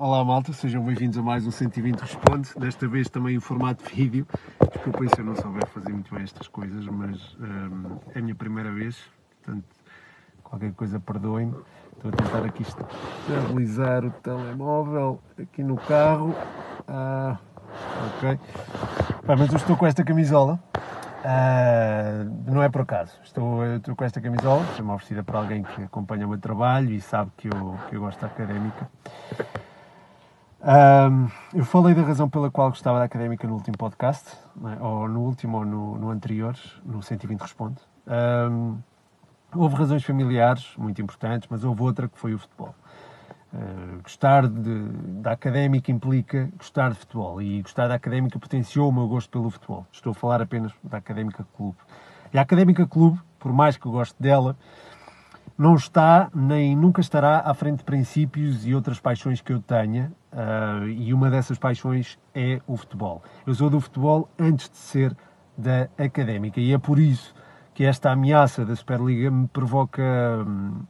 Olá malta, sejam bem-vindos a mais um 120 Responde, desta vez também em formato vídeo. Desculpem se eu não souber fazer muito bem estas coisas, mas hum, é a minha primeira vez, portanto, qualquer coisa perdoem-me. Estou a tentar aqui estabilizar o telemóvel aqui no carro. Ah, ok. Pá, mas eu estou com esta camisola. Ah, não é por acaso. Estou, estou com esta camisola, foi-me oferecida por alguém que acompanha o meu trabalho e sabe que eu, que eu gosto da académica. Um, eu falei da razão pela qual gostava da académica no último podcast, é? ou no último ou no, no, anterior, no 120 Responde. Um, houve razões familiares muito importantes, mas houve outra que foi o futebol. Uh, gostar de, da académica implica gostar de futebol e gostar da académica potenciou o meu gosto pelo futebol. Estou a falar apenas da académica clube. E a académica clube, por mais que eu goste dela, não está nem nunca estará à frente de princípios e outras paixões que eu tenha, uh, e uma dessas paixões é o futebol. Eu sou do futebol antes de ser da académica, e é por isso que esta ameaça da Superliga me provoca hum,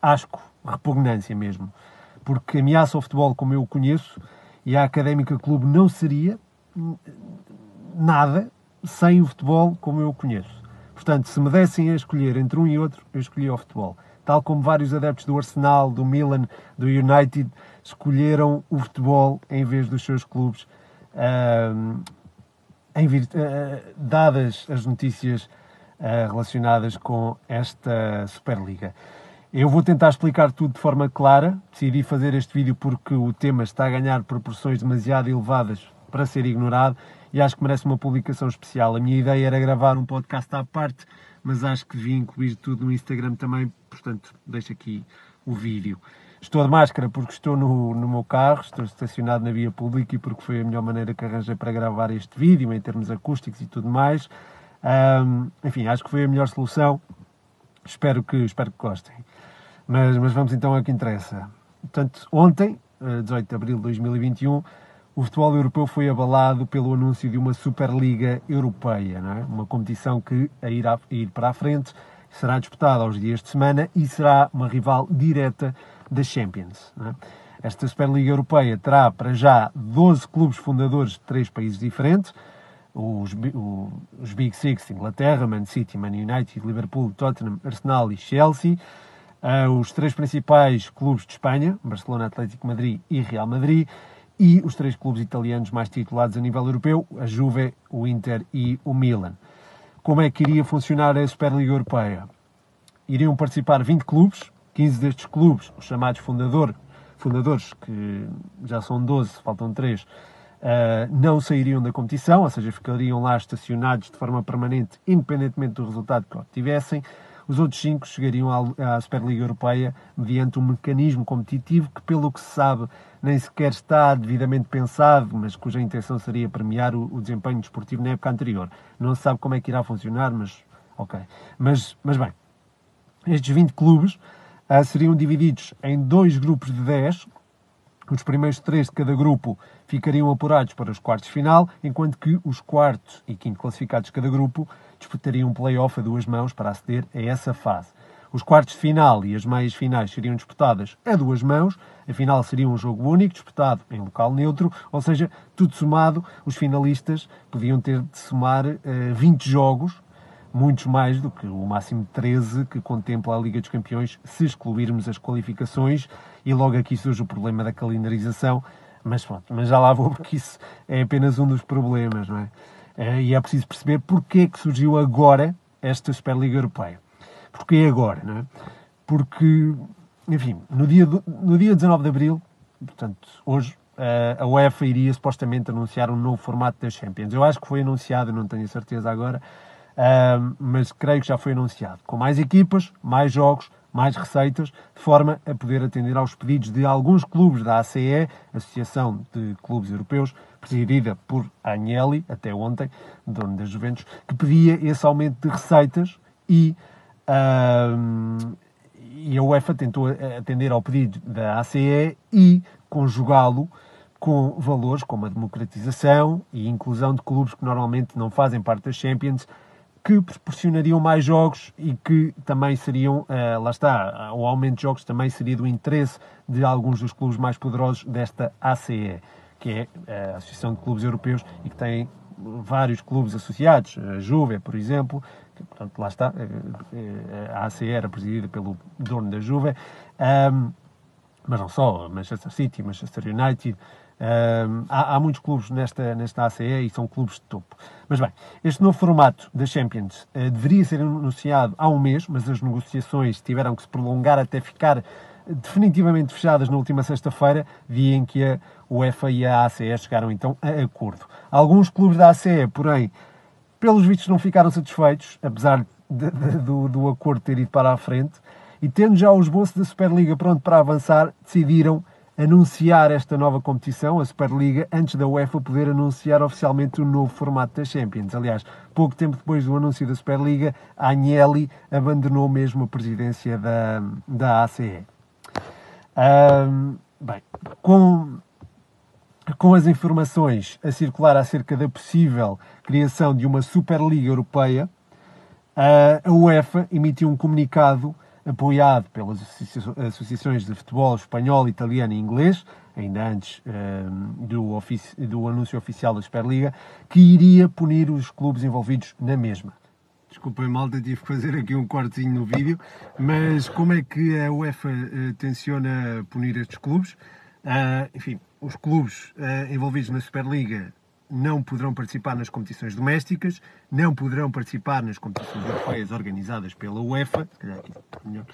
asco, repugnância mesmo. Porque ameaça ao futebol como eu o conheço, e a Académica Clube não seria hum, nada sem o futebol como eu o conheço. Portanto, se me dessem a escolher entre um e outro, eu escolhia o futebol tal como vários adeptos do Arsenal, do Milan, do United, escolheram o futebol em vez dos seus clubes, uh, uh, dadas as notícias uh, relacionadas com esta Superliga. Eu vou tentar explicar tudo de forma clara. Decidi fazer este vídeo porque o tema está a ganhar proporções demasiado elevadas para ser ignorado e acho que merece uma publicação especial. A minha ideia era gravar um podcast à parte mas acho que devia incluir tudo no Instagram também, portanto, deixo aqui o vídeo. Estou de máscara porque estou no, no meu carro, estou estacionado na via pública e porque foi a melhor maneira que arranjei para gravar este vídeo, em termos acústicos e tudo mais. Um, enfim, acho que foi a melhor solução. Espero que, espero que gostem. Mas, mas vamos então ao que interessa. Portanto, ontem, 18 de abril de 2021, o futebol europeu foi abalado pelo anúncio de uma Superliga Europeia, é? uma competição que, a ir, a ir para a frente, será disputada aos dias de semana e será uma rival direta da Champions. É? Esta Superliga Europeia terá, para já, 12 clubes fundadores de três países diferentes, os, os Big Six, Inglaterra, Man City, Man United, Liverpool, Tottenham, Arsenal e Chelsea, uh, os três principais clubes de Espanha, Barcelona, Atlético Madrid e Real Madrid, e os três clubes italianos mais titulados a nível europeu, a Juve, o Inter e o Milan. Como é que iria funcionar a Superliga Europeia? Iriam participar 20 clubes, 15 destes clubes, os chamados fundador, fundadores, que já são 12, faltam 3, uh, não sairiam da competição, ou seja, ficariam lá estacionados de forma permanente, independentemente do resultado que obtivessem. Os outros cinco chegariam à Superliga Europeia mediante um mecanismo competitivo que, pelo que se sabe, nem sequer está devidamente pensado, mas cuja intenção seria premiar o, o desempenho desportivo na época anterior. Não se sabe como é que irá funcionar, mas ok. Mas, mas bem, estes 20 clubes uh, seriam divididos em dois grupos de 10. Os primeiros três de cada grupo ficariam apurados para os quartos de final, enquanto que os quartos e quinto classificados de cada grupo disputariam um play-off a duas mãos para aceder a essa fase. Os quartos de final e as meias finais seriam disputadas a duas mãos, a final seria um jogo único, disputado em local neutro, ou seja, tudo somado, os finalistas podiam ter de somar uh, eh, 20 jogos, muitos mais do que o máximo de 13 que contempla a Liga dos Campeões, se excluirmos as qualificações, e logo aqui surge o problema da calendarização, mas pronto, mas já lá vou porque isso é apenas um dos problemas, não é? Eh, e é preciso perceber porque é que surgiu agora esta Superliga Europeia. Porquê agora, não é? Porque, enfim, no dia, do, no dia 19 de Abril, portanto, hoje, eh, a UEFA iria supostamente anunciar um novo formato das Champions. Eu acho que foi anunciado, não tenho certeza agora, eh, mas creio que já foi anunciado. Com mais equipas, mais jogos, mais receitas, de forma a poder atender aos pedidos de alguns clubes da ACE, Associação de Clubes Europeus, presidida por Agnelli, até ontem, dono das Juventus, que pedia esse aumento de receitas e, e a UEFA tentou atender ao pedido da ACE e conjugá-lo com valores como a democratização e inclusão de clubes que normalmente não fazem parte das Champions que proporcionariam mais jogos e que também seriam, uh, lá está, o aumento de jogos também seria do interesse de alguns dos clubes mais poderosos desta ACE, que é a Associação de Clubes Europeus e que tem vários clubes associados, a Juve, por exemplo, que, portanto, lá está, a ACE era presidida pelo dono da Juve, um, mas não só, Manchester City, Manchester United, um, há, há, muitos clubes nesta, nesta ACE e são clubes de topo. Mas bem, este novo formato da Champions uh, deveria ser anunciado há um mês, mas as negociações tiveram que se prolongar até ficar definitivamente fechadas na última sexta-feira, dia em que a UEFA e a ACE chegaram então a acordo. Alguns clubes da ACE, porém, pelos vistos não ficaram satisfeitos, apesar de, de, do, do acordo ter ido para a frente, e tendo já o esboço da Superliga pronto para avançar, decidiram anunciar esta nova competição, a Superliga, antes da UEFA poder anunciar oficialmente o novo formato da Champions. Aliás, pouco tempo depois do anúncio da Superliga, Agnelli abandonou mesmo a presidência da, da ACE. Um, bem, com, com as informações a circular acerca da possível criação de uma Superliga Europeia, a UEFA emitiu um comunicado apoiado pelas associações de futebol espanhol, italiano e inglês, ainda antes um, do, do, anúncio oficial da Superliga, que iria punir os clubes envolvidos na mesma. Desculpem, malta, tive que fazer aqui um cortezinho no vídeo, mas como é que a UEFA uh, tenciona punir estes clubes? Uh, enfim, os clubes uh, envolvidos na Superliga não poderão participar nas competições domésticas, não poderão participar nas competições europeias organizadas pela UEFA. Se calhar aqui estou melhor.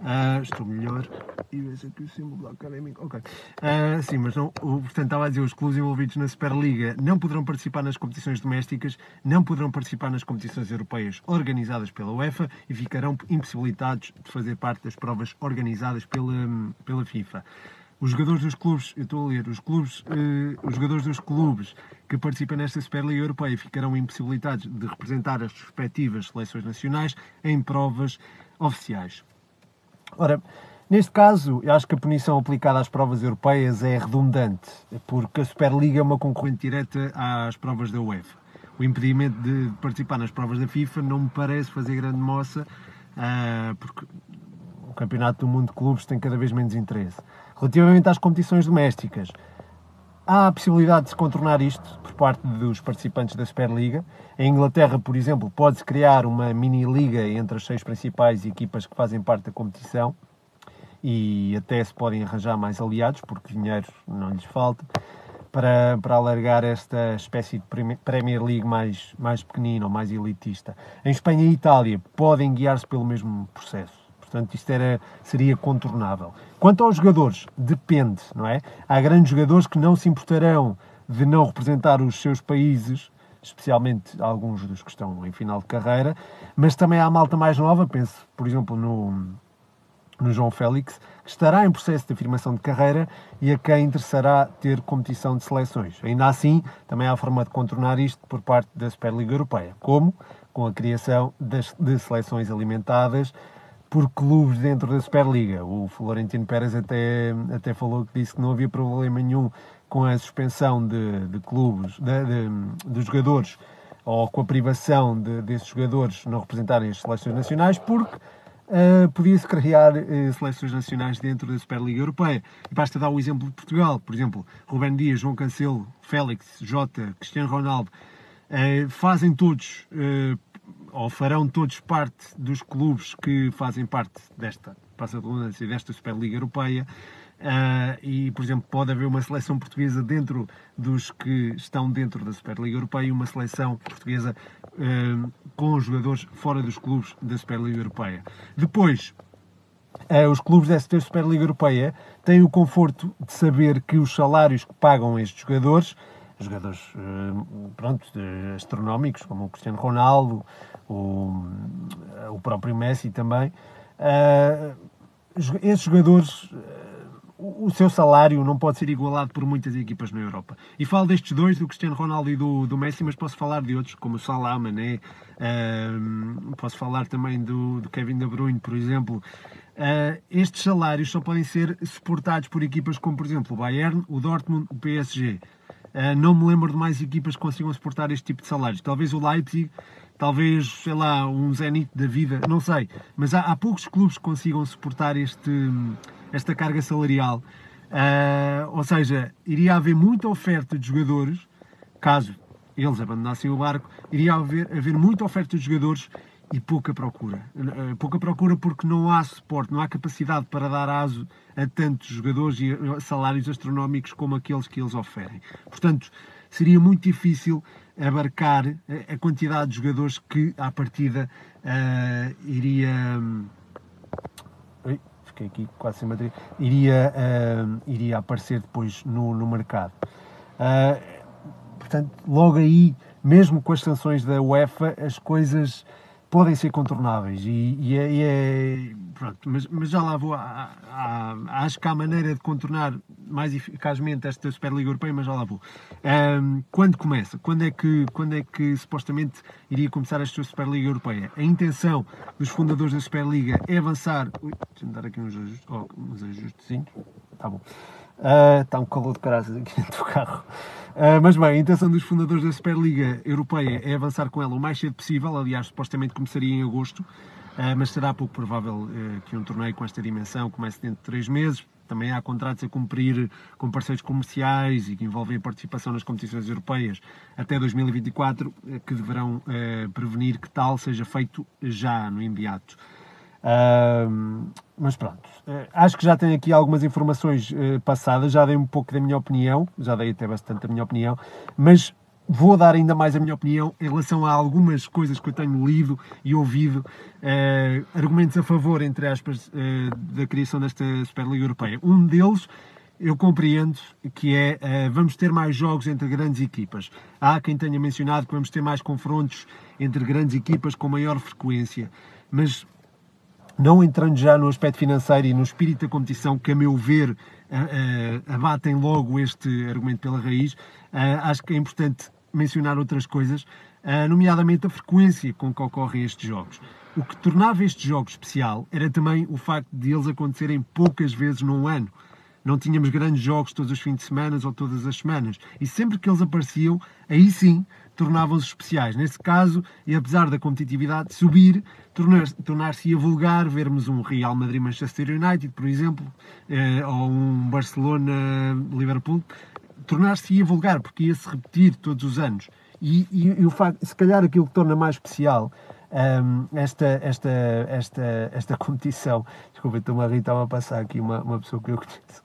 Uh, estou melhor. E vejo aqui o símbolo da académica. Ok. Uh, sim, mas não. Portanto, estava a dizer, os clubes envolvidos na Superliga não poderão participar nas competições domésticas, não poderão participar nas competições europeias organizadas pela UEFA e ficarão impossibilitados de fazer parte das provas organizadas pela, pela FIFA os jogadores dos clubes, eu estou a ler, os clubes, eh, os jogadores dos clubes que participam nesta Superliga Europeia ficarão impossibilitados de representar as respectivas seleções nacionais em provas oficiais. Ora, neste caso, eu acho que a punição aplicada às provas europeias é redundante, porque a Superliga é uma concorrente direta às provas da UEFA. O impedimento de participar nas provas da FIFA não me parece fazer grande moça, uh, porque o Campeonato do Mundo de Clubes tem cada vez menos interesse. Relativamente às competições domésticas, há a possibilidade de se contornar isto por parte dos participantes da Superliga. Em Inglaterra, por exemplo, pode-se criar uma mini-liga entre as seis principais equipas que fazem parte da competição e até se podem arranjar mais aliados, porque dinheiro não lhes falta, para, para alargar esta espécie de Premier League mais, mais pequenina ou mais elitista. Em Espanha e Itália podem guiar-se pelo mesmo processo. Portanto, isto era, seria contornável. Quanto aos jogadores, depende, não é? Há grandes jogadores que não se importarão de não representar os seus países, especialmente alguns dos que estão em final de carreira, mas também há malta mais nova, penso, por exemplo, no, no João Félix, que estará em processo de afirmação de carreira e a quem interessará ter competição de seleções. Ainda assim, também há forma de contornar isto por parte da Superliga Europeia, como com a criação das, de seleções alimentadas por clubes dentro da Superliga. O Florentino Pérez até, até falou que disse que não havia problema nenhum com a suspensão de, de clubes, de, jogadores, ou com a privação de, desses jogadores não representarem as seleções nacionais, porque uh, podia-se criar uh, seleções nacionais dentro da Superliga Europeia. E basta dar o exemplo de Portugal, por exemplo, Rubén Dias, João Cancelo, Félix, Jota, Cristiano Ronaldo, uh, fazem todos ou farão todos parte dos clubes que fazem parte desta, passa a redundância, desta Superliga Europeia. Uh, e, por exemplo, pode haver uma seleção portuguesa dentro dos que estão dentro da Superliga Europeia e uma seleção portuguesa uh, com jogadores fora dos clubes da Superliga Europeia. Depois, uh, os clubes desta Superliga Europeia têm o conforto de saber que os salários que pagam estes jogadores jogadores pronto, astronómicos, como o Cristiano Ronaldo, o, próprio Messi também. Uh, esses jogadores, uh, o seu salário não pode ser igualado por muitas equipas na Europa. E falo destes dois, do Cristiano Ronaldo e do, do Messi, mas posso falar de outros, como o Salah, Mané, uh, posso falar também do, do, Kevin De Bruyne, por exemplo. estes salários só podem ser suportados por equipas como, por exemplo, o Bayern, o Dortmund, o PSG. não me lembro de mais equipas que consigam suportar este tipo de salários. Talvez o Leipzig talvez, sei lá, um Zenit da vida, não sei. Mas há, há poucos clubes que consigam suportar este, esta carga salarial. Uh, ou seja, iria haver muita oferta de jogadores, caso eles abandonassem o barco, iria haver, haver muita oferta de jogadores e pouca procura. Uh, pouca procura porque não há suporte, não há capacidade para dar aso a tantos jogadores e salários astronómicos como aqueles que eles oferem. Portanto, seria muito difícil abarcar a quantidade de jogadores que, à partida, uh, iria. Ui, fiquei aqui quase sem bateria. Iria, uh, iria aparecer depois no, no mercado. Uh, portanto, logo aí, mesmo com as sanções da UEFA, as coisas podem ser contornáveis e, e, é, e é, pronto, mas, mas, já lá vou. Há, há, acho que há maneira de contornar mais eficazmente esta Superliga Europeia, mas já lá vou. Um, quando começa? Quando é, que, quando é que supostamente iria começar esta Superliga Europeia? A intenção dos fundadores da Superliga é avançar. Deixa-me dar aqui uns ajustes. Oh, uns ajustezinhos. Tá bom. Uh, está um calor de caraças aqui dentro do carro. Uh, mas bem, a intenção dos fundadores da Superliga Europeia é avançar com ela o mais cedo possível. Aliás, supostamente começaria em agosto, uh, mas será pouco provável que um torneio com esta dimensão comece dentro de três meses. Também há contratos a cumprir com parceiros comerciais e que envolvem a participação nas competições europeias até 2024, que deverão prevenir que tal seja feito já no imediato. Uh, mas pronto, uh, acho que já tenho aqui algumas informações uh, passadas, já dei um pouco da minha opinião, já dei até bastante a minha opinião, mas vou dar ainda mais a minha opinião em relação a algumas coisas que eu tenho lido e ouvido, eh, argumentos a favor, entre aspas, da criação desta Superliga Europeia. Um deles eu compreendo que é vamos ter mais jogos entre grandes equipas. Há quem tenha mencionado que vamos ter mais confrontos entre grandes equipas com maior frequência, mas não entrando já no aspecto financeiro e no espírito da competição, que a meu ver abatem logo este argumento pela raiz, acho que é importante mencionar outras coisas, nomeadamente a frequência com que ocorrem estes jogos. O que tornava este jogo especial era também o facto de eles acontecerem poucas vezes num ano. Não tínhamos grandes jogos todos os fins de semana ou todas as semanas. E sempre que eles apareciam, aí sim tornavam-se especiais. Nesse caso, e apesar da competitividade subir, tornar-se-ia vulgar vermos um Real Madrid-Manchester United, por exemplo, eh, ou um Barcelona-Liverpool, tornar-se-ia vulgar, porque ia-se repetir todos os anos. E, e, e, o facto, se calhar aquilo que torna mais especial um, ehm, esta, esta, esta, esta competição, desculpa, estou-me a rir, estava a passar aqui uma, uma pessoa que eu conheço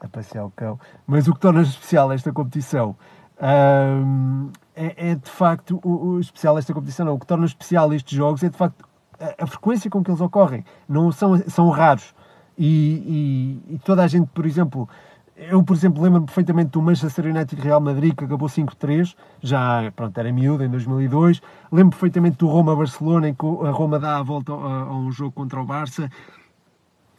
a passear o cão, mas o que torna especial esta competição um, é, é, de facto o, o, especial esta competição, não. O que torna especial estes jogos é de facto a, a frequência com que eles ocorrem. Não são, são raros. E, e, e toda a gente, por exemplo, eu, por exemplo, lembro-me perfeitamente do Manchester United Real Madrid, que acabou 5-3, já pronto, era miúdo, em 2002. Lembro perfeitamente do Roma-Barcelona, em que a Roma dá a volta a, a, um jogo contra o Barça.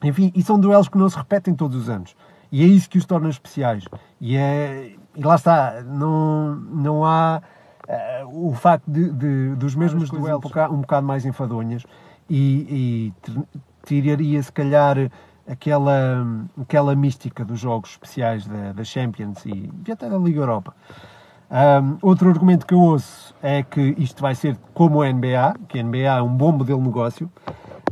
Enfim, e são duelos que não se repetem todos os anos. E é isso que os torna especiais. E, é, e lá está, não, não há uh, o facto de, de dos mesmos duelos um bocado, um bocado, mais enfadonhas e, e tiraria se calhar aquela, aquela mística dos jogos especiais da, da Champions e, e até da Liga Europa. Um, outro argumento que eu ouço é que isto vai ser como a NBA, que a NBA é um bom modelo de negócio,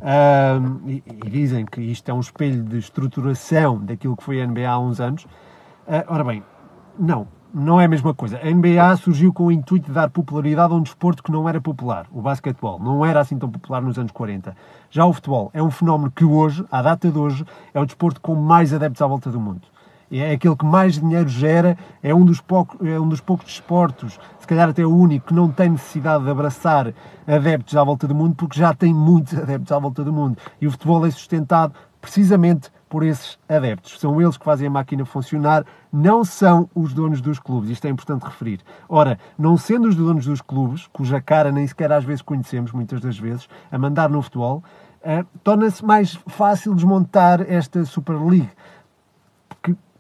um, e, e, dizem que isto é um espelho de estruturação daquilo que foi a NBA há uns anos. Uh, ora bem, não, não é a mesma coisa. A NBA surgiu com o intuito de dar popularidade a um desporto que não era popular, o basquetebol. Não era assim tão popular nos anos 40. Já o futebol é um fenómeno que hoje, à data de hoje, é o desporto com mais adeptos à volta do mundo é aquele que mais dinheiro gera, é um dos, poucos, é um dos poucos desportos, se calhar até o único, que não tem necessidade de abraçar adeptos à volta do mundo, porque já tem muitos adeptos à volta do mundo. E o futebol é sustentado precisamente por esses adeptos. São eles que fazem a máquina funcionar, não são os donos dos clubes. Isto é importante referir. Ora, não sendo os donos dos clubes, cuja cara nem sequer às vezes conhecemos, muitas das vezes, a mandar no futebol, uh, torna-se mais fácil desmontar esta Super League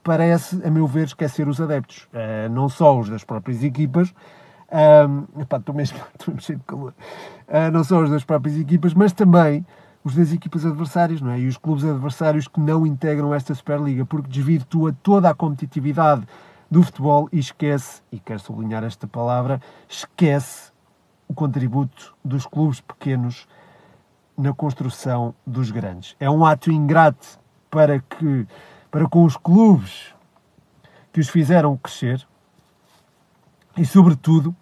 parece, a meu ver, esquecer os adeptos. Uh, não só os das próprias equipas, mesmo estou cheio de calor, uh, não só os das próprias equipas, mas também os das equipas adversárias, não é? E os clubes adversários que não integram esta Superliga, porque desvirtua toda a competitividade do futebol e esquece, e quero sublinhar esta palavra, esquece o contributo dos clubes pequenos na construção dos grandes. É um ato ingrato para que para com os clubes que os fizeram crescer e, sobretudo,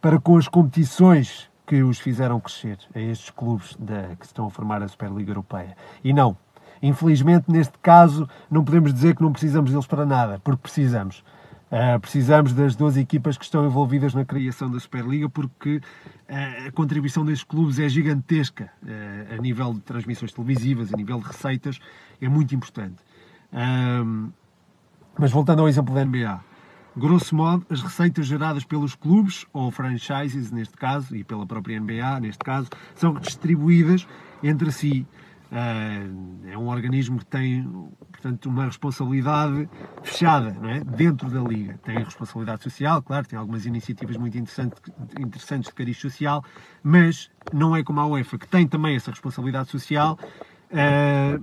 para com as competições que os fizeram crescer, a estes clubes da, que estão a formar a Superliga Europeia. E não, infelizmente, neste caso, não podemos dizer que não precisamos deles para nada, porque precisamos. Uh, precisamos das 12 equipas que estão envolvidas na criação da Superliga porque uh, a contribuição destes clubes é gigantesca uh, a nível de transmissões televisivas, a nível de receitas, é muito importante. Mas voltando ao exemplo da NBA, grosso modo, as receitas geradas pelos clubes, ou franchises neste caso, e pela própria NBA neste caso, são distribuídas entre si é um organismo que tem, portanto, uma responsabilidade fechada é? dentro da Liga. Tem responsabilidade social, claro, tem algumas iniciativas muito interessantes, interessantes de cariz social, mas não é como a UEFA, que tem também essa responsabilidade social, uh,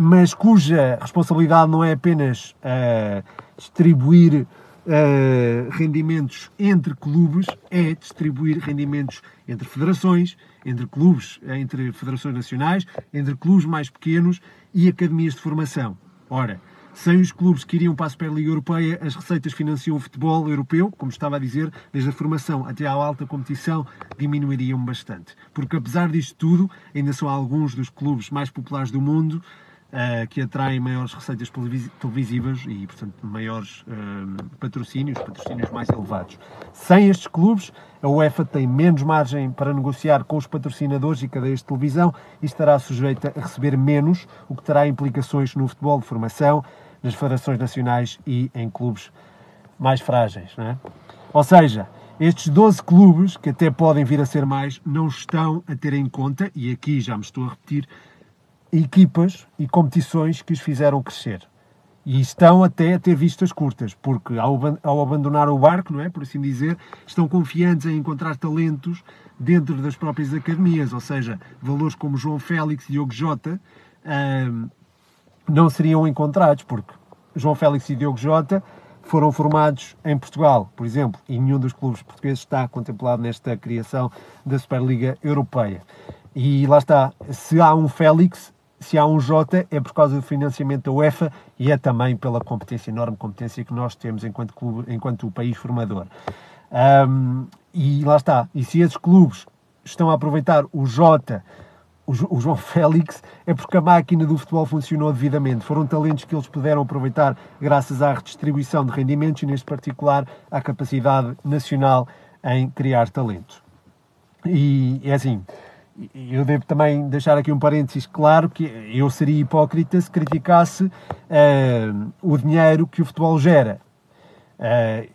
mas cuja responsabilidade não é apenas uh, distribuir uh, rendimentos entre clubes, é distribuir rendimentos entre federações, entre clubes, entre federações nacionais, entre clubes mais pequenos e academias de formação. Ora, sem os clubes que iriam para a Superliga Europeia, as receitas financiam o futebol europeu, como estava a dizer, desde a formação até à alta competição, diminuiriam bastante. Porque apesar disto tudo, ainda são alguns dos clubes mais populares do mundo uh, que atraem maiores receitas televisivas e, portanto, maiores uh, patrocínios, patrocínios mais elevados. Sem estes clubes, a UEFA tem menos margem para negociar com os patrocinadores e cadeias de televisão e estará sujeita a receber menos, o que terá implicações no futebol de formação, nas federações nacionais e em clubes mais frágeis. É? Ou seja, estes 12 clubes, que até podem vir a ser mais, não estão a ter em conta, e aqui já me estou a repetir, equipas e competições que os fizeram crescer. E estão até a ter vistas curtas, porque ao, abandonar o barco, não é, por assim dizer, estão confiantes em encontrar talentos dentro das próprias academias, ou seja, valores como João Félix e Diogo Jota não seriam encontrados, porque João Félix e Diogo Jota foram formados em Portugal, por exemplo, e nenhum dos clubes portugueses está contemplado nesta criação da Superliga Europeia. E lá está, se há um Félix, se há um J é por causa do financiamento da UEFA e é também pela competência, enorme competência que nós temos enquanto, clube, enquanto país formador. Um, e lá está. E se esses clubes estão a aproveitar o J, o, João Félix, é porque a máquina do futebol funcionou devidamente. Foram talentos que eles puderam aproveitar graças à redistribuição de rendimentos e, neste particular, à capacidade nacional em criar talentos. E é assim eu devo também deixar aqui um parênteses claro que eu seria hipócrita se criticasse uh, o dinheiro que o futebol gera. Uh,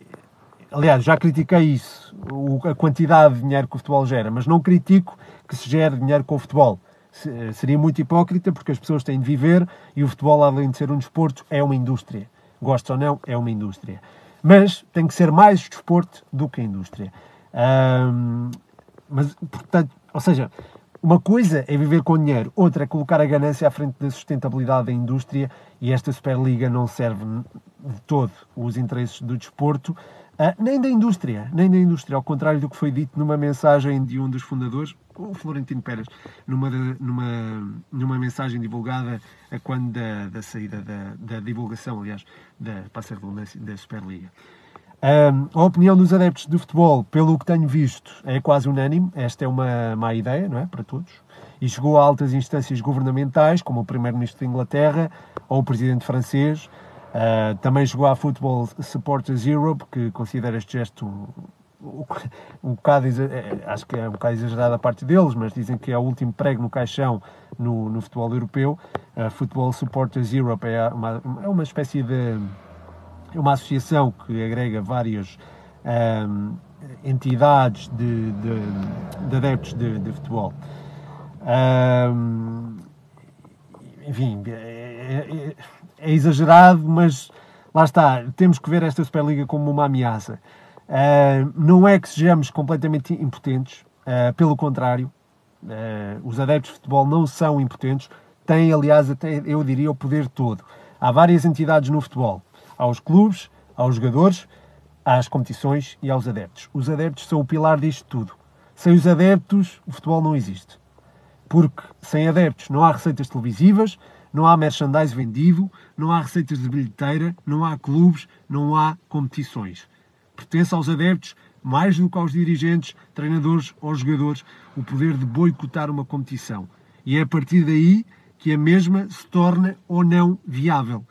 aliás, já critiquei isso, o, a quantidade de dinheiro que o futebol gera, mas não critico que se gere dinheiro com o futebol. Se, seria muito hipócrita porque as pessoas têm de viver e o futebol, além de ser um desporto, é uma indústria. Gosto ou não, é uma indústria. Mas tem que ser mais desporto do que indústria. Mas, portanto, ou seja, uma coisa é viver com dinheiro, outra é colocar a ganância à frente da sustentabilidade da indústria e esta Superliga não serve de todo os interesses do desporto, uh, nem da indústria, nem da indústria, ao contrário do que foi dito numa mensagem de um dos fundadores, o Florentino Pérez, numa, numa, numa mensagem divulgada a quando da, da saída da, da divulgação, aliás, da, para ser da Superliga. A opinião dos adeptos do futebol, pelo que tenho visto, é quase unânime. Esta é uma má ideia, não é? Para todos. E chegou a altas instâncias governamentais, como o Primeiro-Ministro da Inglaterra ou o Presidente francês. Uh, também chegou à Football Supporters Europe, que considera este gesto um, um bocado, é, acho que é um bocado exagerado a parte deles, mas dizem que é o último prego no caixão no, no futebol europeu. A Football Supporters Europe é uma, é uma espécie de é uma associação que agrega várias um, entidades de, de, de, adeptos de, de futebol. Um, enfim, é, é, é, exagerado, mas lá está, temos que ver esta Superliga como uma ameaça. Uh, não é que sejamos completamente impotentes, uh, pelo contrário, uh, os adeptos de futebol não são impotentes, têm, aliás, até eu diria, o poder todo. Há várias entidades no futebol aos clubes, aos jogadores às competições e aos adeptos. Os adeptos são o pilar disto tudo. Sem os adeptos, o futebol não existe. Porque sem adeptos não há receitas televisivas, não há merchandise vendido, não há receitas de bilheteira, não há clubes, não há competições. Pertence aos adeptos, mais do que aos dirigentes, treinadores ou jogadores, o poder de boicotar uma competição. E é a partir daí que a mesma se torna ou não viável.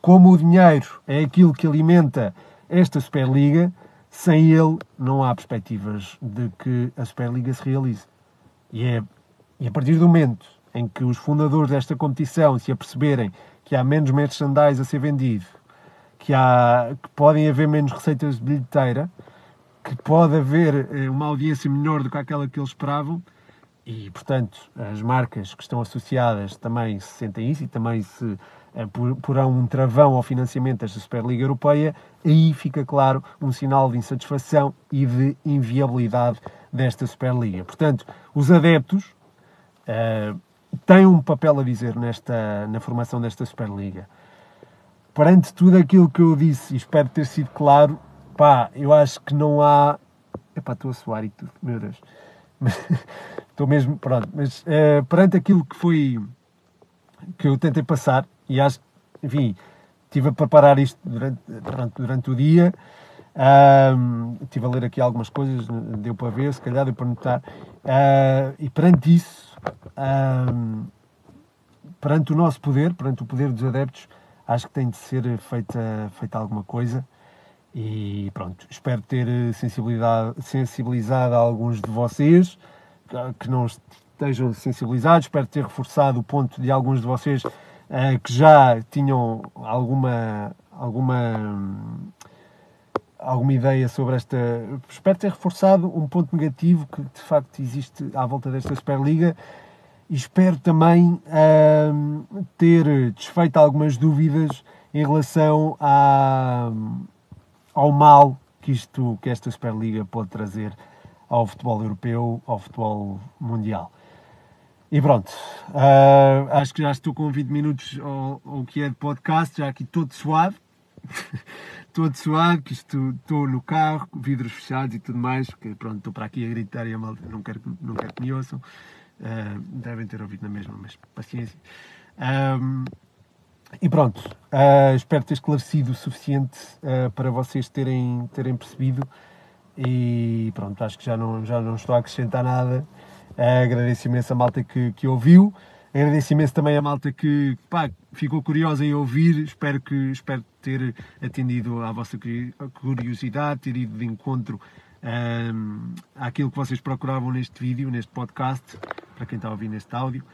Como o dinheiro é aquilo que alimenta esta Superliga, sem ele não há perspectivas de que a Superliga se realize. E é e a partir do momento em que os fundadores desta competição se aperceberem que há menos merchandise a ser vendido, que, há, que podem haver menos receitas de bilheteira, que pode haver eh, uma audiência menor do que aquela que eles esperavam, e, portanto, as marcas que estão associadas também se sentem isso e também se eh, porão um travão ao financiamento desta Superliga Europeia, aí fica claro um sinal de insatisfação e de inviabilidade desta Superliga. Portanto, os adeptos uh, tem um papel a dizer nesta, na formação desta Superliga. Perante tudo aquilo que eu disse, e espero ter sido claro, pá, eu acho que não há. Epá, estou a suar e tudo, meu Deus. estou mesmo, pronto, mas uh, perante aquilo que foi. que eu tentei passar, e acho, enfim, estive a preparar isto durante, durante, durante o dia. Um, estive a ler aqui algumas coisas, deu para ver, se calhar deu para notar. Uh, e perante isso, um, perante o nosso poder, perante o poder dos adeptos, acho que tem de ser feita, feita alguma coisa. E pronto, espero ter sensibilidade, sensibilizado alguns de vocês que não estejam sensibilizados. Espero ter reforçado o ponto de alguns de vocês uh, que já tinham alguma, alguma alguma ideia sobre esta. Espero ter reforçado um ponto negativo que de facto existe à volta desta Superliga e espero também uh, ter desfeito algumas dúvidas em relação à, ao mal que, isto, que esta Superliga pode trazer ao futebol europeu, ao futebol mundial. E pronto, uh, acho que já estou com 20 minutos ao, que é de podcast, já aqui todo suave. todo suado, que isto estou no carro, vidros fechados e tudo mais, porque pronto, estou para aqui a gritar e a malta não quero, não quero que me ouçam. Uh, devem ter ouvido na mesma, mas paciência. Um, e pronto, uh, espero ter esclarecido o suficiente uh, para vocês terem, terem percebido. E pronto, acho que já não, já não estou a acrescentar nada. agradeço imenso a malta que, que ouviu. Agradeço imenso também a malta que pá, ficou curiosa em ouvir. Espero, que, espero ter atendido à vossa curiosidade, ter ido de encontro um, àquilo que vocês procuravam neste vídeo, neste podcast, para quem está a ouvir neste áudio.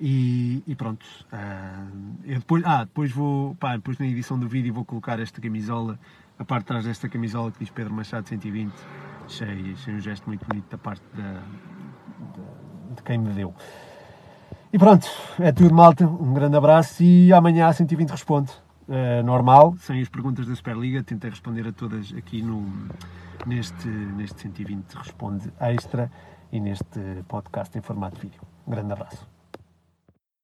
E, e pronto. Uh, depois, ah, depois vou, pá, depois na edição do vídeo vou colocar esta camisola, a parte de trás desta camisola que diz Pedro Machado 120. Achei, achei um gesto muito bonito da parte da, de, de quem me deu. E pronto, é tudo, malta. Um grande abraço e amanhã a 120 responde. Uh, normal, sem as perguntas da Superliga, tentei responder a todas aqui no, neste, neste 120 Responde Extra e neste podcast em formato de vídeo. Um grande abraço.